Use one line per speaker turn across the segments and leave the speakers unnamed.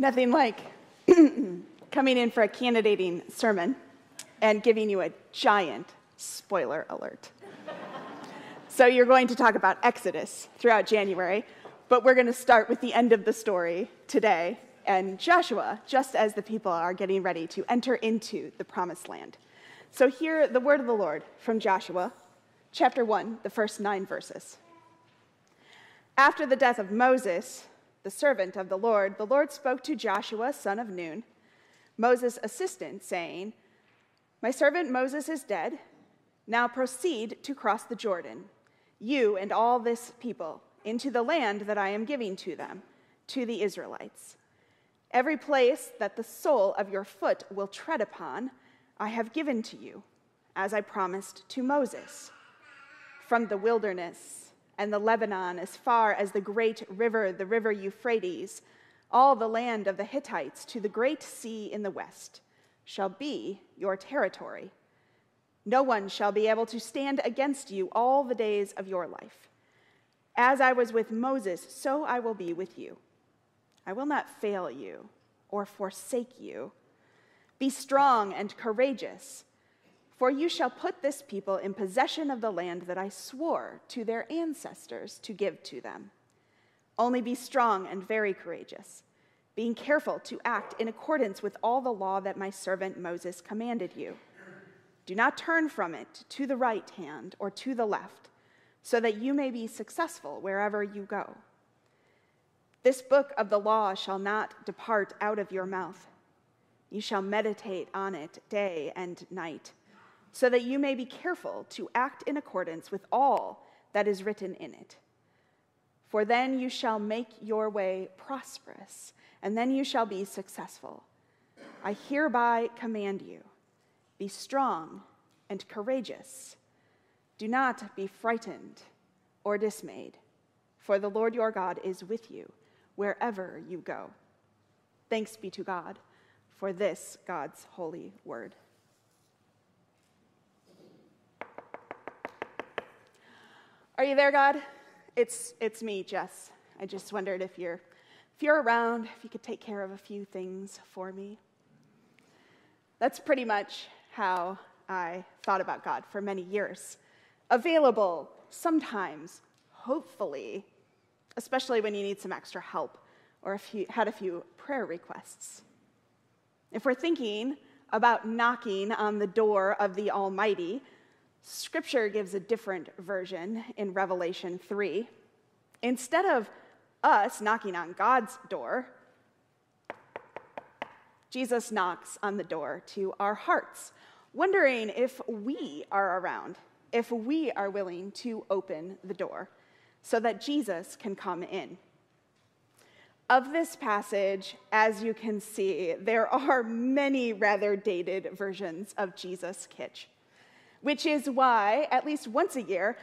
Nothing like coming in for a candidating sermon and giving you a giant spoiler alert. so, you're going to talk about Exodus throughout January, but we're going to start with the end of the story today and Joshua, just as the people are getting ready to enter into the promised land. So, hear the word of the Lord from Joshua, chapter 1, the first nine verses. After the death of Moses, the servant of the Lord, the Lord spoke to Joshua, son of Nun, Moses' assistant, saying, My servant Moses is dead. Now proceed to cross the Jordan, you and all this people, into the land that I am giving to them, to the Israelites. Every place that the sole of your foot will tread upon, I have given to you, as I promised to Moses. From the wilderness, and the Lebanon as far as the great river, the river Euphrates, all the land of the Hittites to the great sea in the west, shall be your territory. No one shall be able to stand against you all the days of your life. As I was with Moses, so I will be with you. I will not fail you or forsake you. Be strong and courageous. For you shall put this people in possession of the land that I swore to their ancestors to give to them. Only be strong and very courageous, being careful to act in accordance with all the law that my servant Moses commanded you. Do not turn from it to the right hand or to the left, so that you may be successful wherever you go. This book of the law shall not depart out of your mouth. You shall meditate on it day and night so that you may be careful to act in accordance with all that is written in it. For then you shall make your way prosperous, and then you shall be successful. I hereby command you be strong and courageous. Do not be frightened or dismayed, for the Lord your God is with you wherever you go. Thanks be to God for this, God's holy word. Are you there, God? It's, it's me, Jess. I just wondered if you're, if you're around, if you could take care of a few things for me. That's pretty much how I thought about God for many years. Available, sometimes, hopefully, especially when you need some extra help or if you had a few prayer requests. If we're thinking about knocking on the door of the Almighty, Scripture gives a different version in Revelation 3. Instead of us knocking on God's door, Jesus knocks on the door to our hearts, wondering if we are around, if we are willing to open the door so that Jesus can come in. Of this passage, as you can see, there are many rather dated versions of Jesus Kitsch which is why, at least once a year,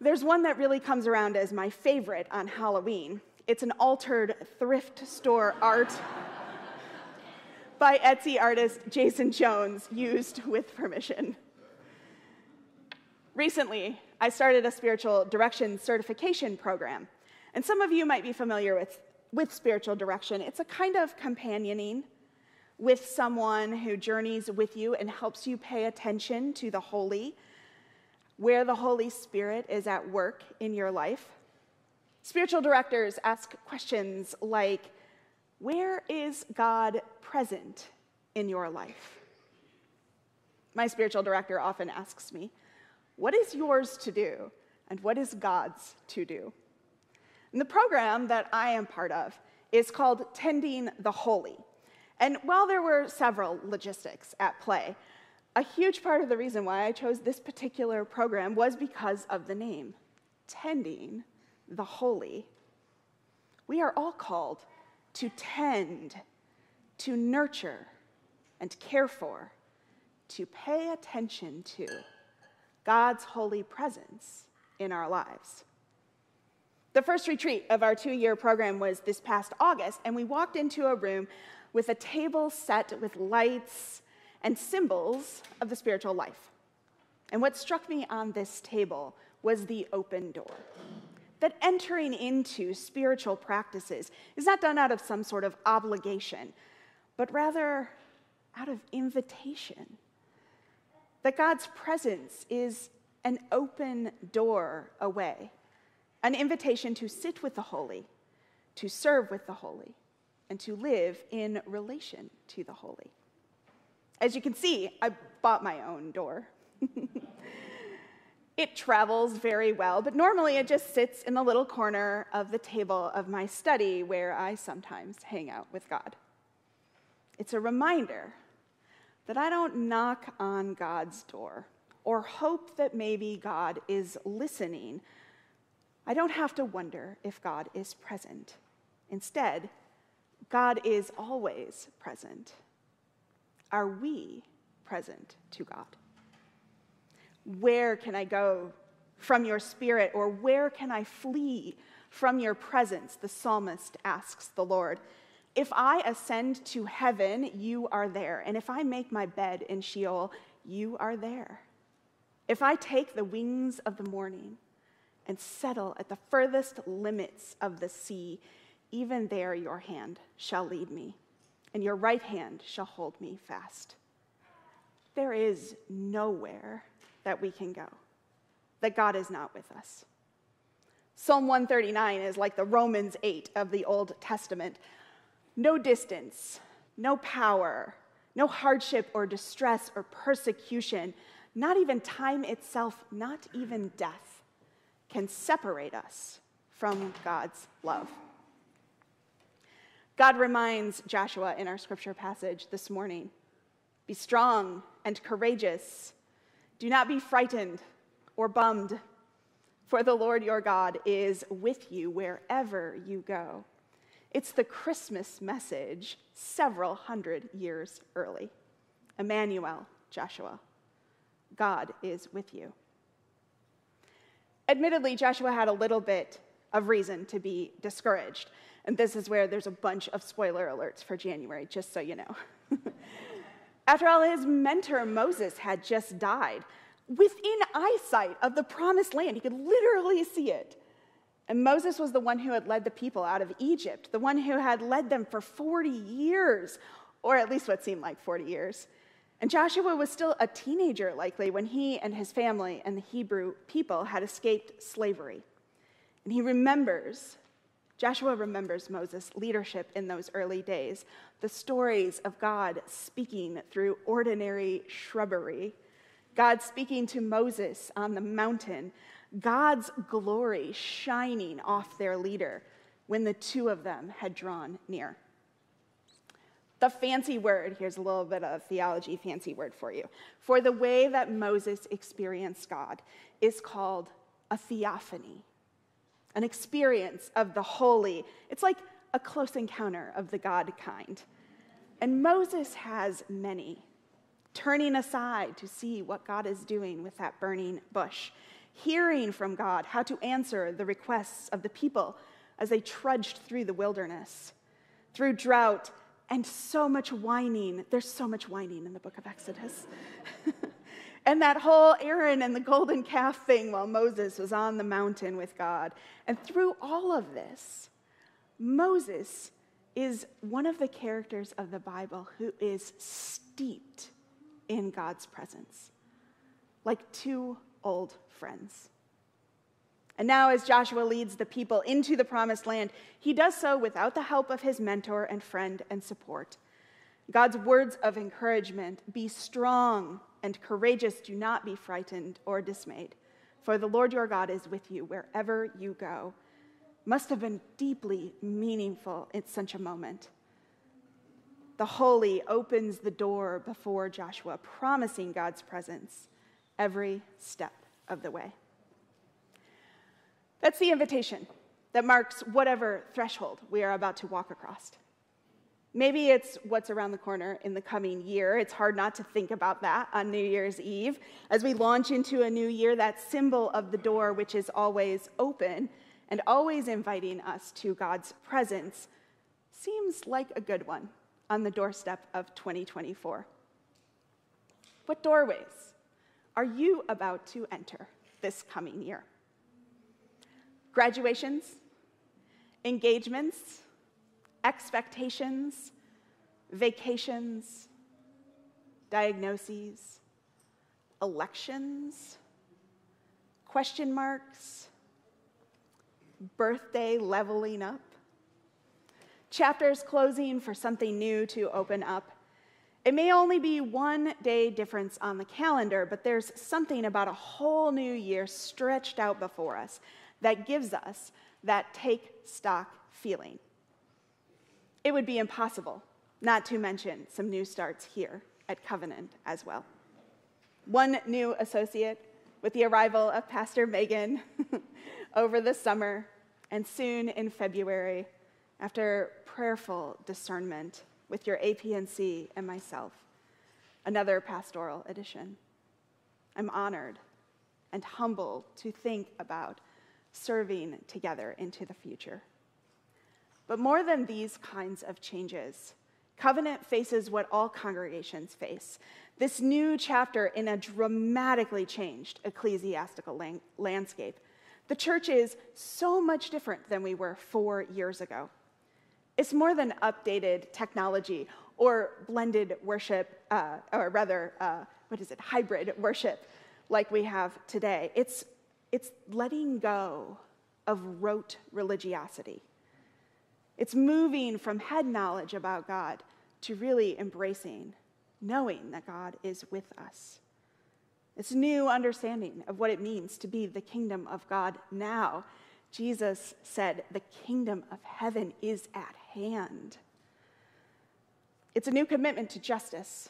there's one that really comes around as my favorite on Halloween. It's an altered thrift store art by Etsy artist Jason Jones, used with permission. Recently, I started a spiritual direction certification program. And some of you might be familiar with, with spiritual direction. It's a kind of companioning with someone who journeys with you and helps you pay attention to the holy, where the Holy Spirit is at work in your life. Spiritual directors ask questions like Where is God present in your life? My spiritual director often asks me, What is yours to do and what is God's to do? And the program that I am part of is called Tending the Holy. And while there were several logistics at play, a huge part of the reason why I chose this particular program was because of the name Tending the Holy. We are all called to tend, to nurture, and care for, to pay attention to God's holy presence in our lives. The first retreat of our two year program was this past August, and we walked into a room with a table set with lights and symbols of the spiritual life. And what struck me on this table was the open door. That entering into spiritual practices is not done out of some sort of obligation, but rather out of invitation. That God's presence is an open door away, an invitation to sit with the holy, to serve with the holy, and to live in relation to the holy. As you can see, I bought my own door. it travels very well, but normally it just sits in the little corner of the table of my study where I sometimes hang out with God. It's a reminder that I don't knock on God's door or hope that maybe God is listening. I don't have to wonder if God is present. Instead, God is always present. Are we present to God? Where can I go from your spirit, or where can I flee from your presence? The psalmist asks the Lord. If I ascend to heaven, you are there. And if I make my bed in Sheol, you are there. If I take the wings of the morning and settle at the furthest limits of the sea, even there your hand shall lead me, and your right hand shall hold me fast. There is nowhere that we can go that God is not with us. Psalm 139 is like the Romans 8 of the Old Testament. No distance, no power, no hardship or distress or persecution, not even time itself, not even death, can separate us from God's love. God reminds Joshua in our scripture passage this morning be strong and courageous. Do not be frightened or bummed, for the Lord your God is with you wherever you go. It's the Christmas message several hundred years early. Emmanuel, Joshua, God is with you. Admittedly, Joshua had a little bit of reason to be discouraged. And this is where there's a bunch of spoiler alerts for January, just so you know. After all, his mentor Moses had just died within eyesight of the promised land. He could literally see it. And Moses was the one who had led the people out of Egypt, the one who had led them for 40 years, or at least what seemed like 40 years. And Joshua was still a teenager, likely, when he and his family and the Hebrew people had escaped slavery. And he remembers, Joshua remembers Moses' leadership in those early days, the stories of God speaking through ordinary shrubbery, God speaking to Moses on the mountain, God's glory shining off their leader when the two of them had drawn near. The fancy word, here's a little bit of theology fancy word for you. For the way that Moses experienced God is called a theophany, an experience of the holy. It's like a close encounter of the God kind. And Moses has many, turning aside to see what God is doing with that burning bush, hearing from God how to answer the requests of the people as they trudged through the wilderness, through drought and so much whining. There's so much whining in the book of Exodus. and that whole Aaron and the golden calf thing while Moses was on the mountain with God. And through all of this, Moses is one of the characters of the Bible who is steeped in God's presence, like two old friends. And now, as Joshua leads the people into the promised land, he does so without the help of his mentor and friend and support. God's words of encouragement be strong and courageous, do not be frightened or dismayed, for the Lord your God is with you wherever you go. Must have been deeply meaningful in such a moment. The holy opens the door before Joshua, promising God's presence every step of the way. That's the invitation that marks whatever threshold we are about to walk across. Maybe it's what's around the corner in the coming year. It's hard not to think about that on New Year's Eve. As we launch into a new year, that symbol of the door, which is always open and always inviting us to God's presence, seems like a good one on the doorstep of 2024. What doorways are you about to enter this coming year? Graduations, engagements, expectations, vacations, diagnoses, elections, question marks, birthday leveling up, chapters closing for something new to open up. It may only be one day difference on the calendar, but there's something about a whole new year stretched out before us that gives us that take stock feeling. It would be impossible not to mention some new starts here at Covenant as well. One new associate with the arrival of Pastor Megan over the summer, and soon in February, after prayerful discernment with your APNC and myself, another pastoral edition. I'm honored and humbled to think about serving together into the future. But more than these kinds of changes, Covenant faces what all congregations face this new chapter in a dramatically changed ecclesiastical lang- landscape. The church is so much different than we were four years ago. It's more than updated technology or blended worship, uh, or rather, uh, what is it, hybrid worship like we have today. It's, it's letting go of rote religiosity. It's moving from head knowledge about God to really embracing, knowing that God is with us. It's a new understanding of what it means to be the kingdom of God now. Jesus said, The kingdom of heaven is at hand. It's a new commitment to justice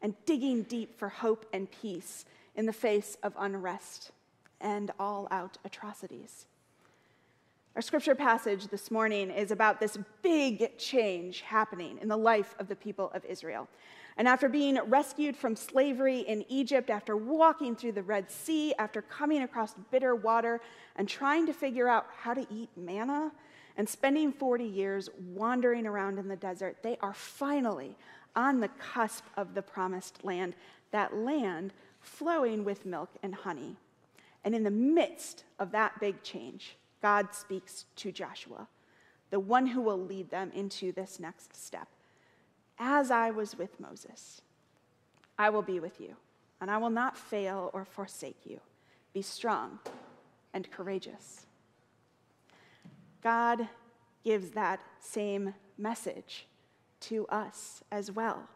and digging deep for hope and peace in the face of unrest and all out atrocities. Our scripture passage this morning is about this big change happening in the life of the people of Israel. And after being rescued from slavery in Egypt, after walking through the Red Sea, after coming across bitter water and trying to figure out how to eat manna, and spending 40 years wandering around in the desert, they are finally on the cusp of the promised land, that land flowing with milk and honey. And in the midst of that big change, God speaks to Joshua, the one who will lead them into this next step. As I was with Moses, I will be with you, and I will not fail or forsake you. Be strong and courageous. God gives that same message to us as well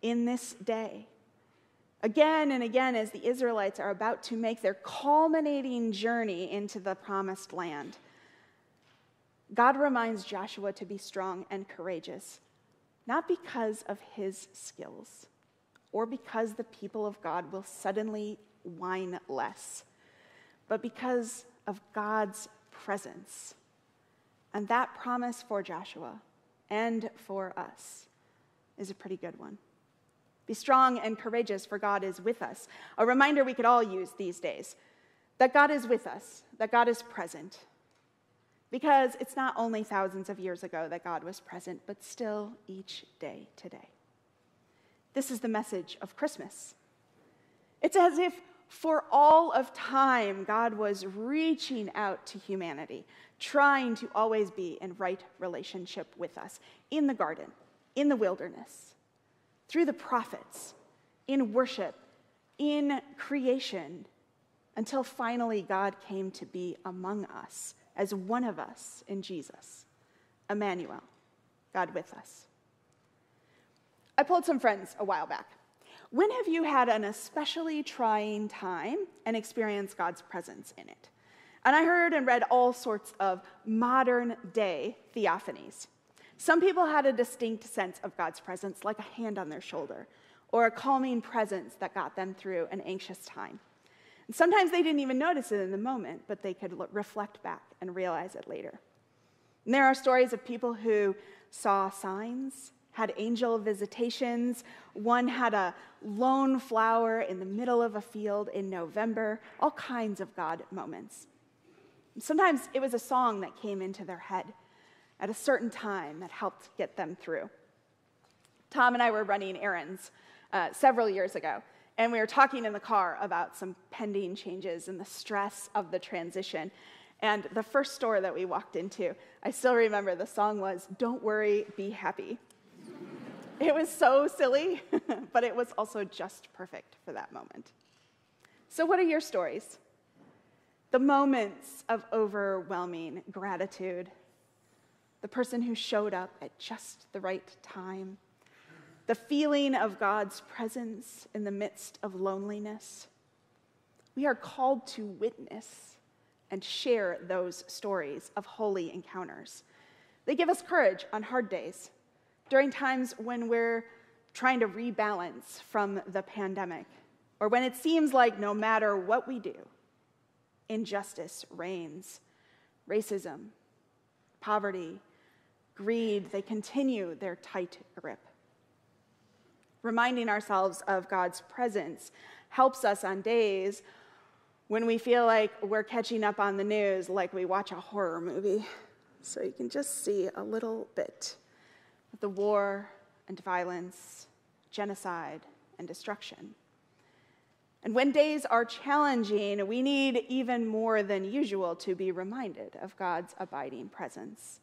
in this day again and again as the Israelites are about to make their culminating journey into the promised land. God reminds Joshua to be strong and courageous, not because of his skills or because the people of God will suddenly whine less, but because of God's presence. And that promise for Joshua and for us is a pretty good one. Be strong and courageous, for God is with us. A reminder we could all use these days that God is with us, that God is present. Because it's not only thousands of years ago that God was present, but still each day today. This is the message of Christmas. It's as if for all of time, God was reaching out to humanity, trying to always be in right relationship with us in the garden, in the wilderness through the prophets, in worship, in creation, until finally God came to be among us as one of us in Jesus, Emmanuel, God with us. I pulled some friends a while back. When have you had an especially trying time and experienced God's presence in it? And I heard and read all sorts of modern day theophanies. Some people had a distinct sense of God's presence, like a hand on their shoulder, or a calming presence that got them through an anxious time. And sometimes they didn't even notice it in the moment, but they could reflect back and realize it later. And there are stories of people who saw signs, had angel visitations. One had a lone flower in the middle of a field in November, all kinds of God moments. Sometimes it was a song that came into their head at a certain time that helped get them through. Tom and I were running errands uh, several years ago, and we were talking in the car about some pending changes and the stress of the transition. And the first store that we walked into, I still remember the song was Don't Worry, Be Happy. it was so silly, but it was also just perfect for that moment. So, what are your stories? The moments of overwhelming gratitude, the person who showed up at just the right time, the feeling of God's presence in the midst of loneliness. We are called to witness and share those stories of holy encounters. They give us courage on hard days, during times when we're trying to rebalance from the pandemic, or when it seems like no matter what we do, injustice reigns, racism, poverty, greed, they continue their tight grip. Reminding ourselves of God's presence helps us on days when we feel like we're catching up on the news like we watch a horror movie. So you can just see a little bit of the war and violence, genocide and destruction. And when days are challenging, we need even more than usual to be reminded of God's abiding presence.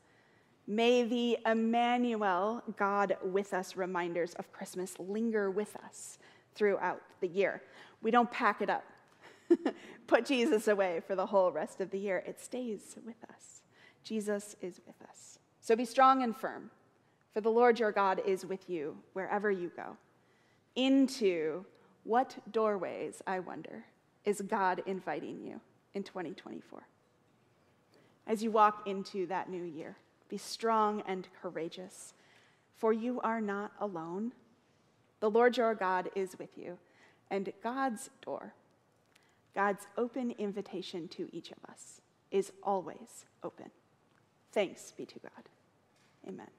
May the Emmanuel, God with us reminders of Christmas linger with us throughout the year. We don't pack it up, put Jesus away for the whole rest of the year. It stays with us. Jesus is with us. So be strong and firm, for the Lord your God is with you wherever you go. Into what doorways, I wonder, is God inviting you in 2024? As you walk into that new year. Be strong and courageous, for you are not alone. The Lord your God is with you, and God's door, God's open invitation to each of us, is always open. Thanks be to God. Amen.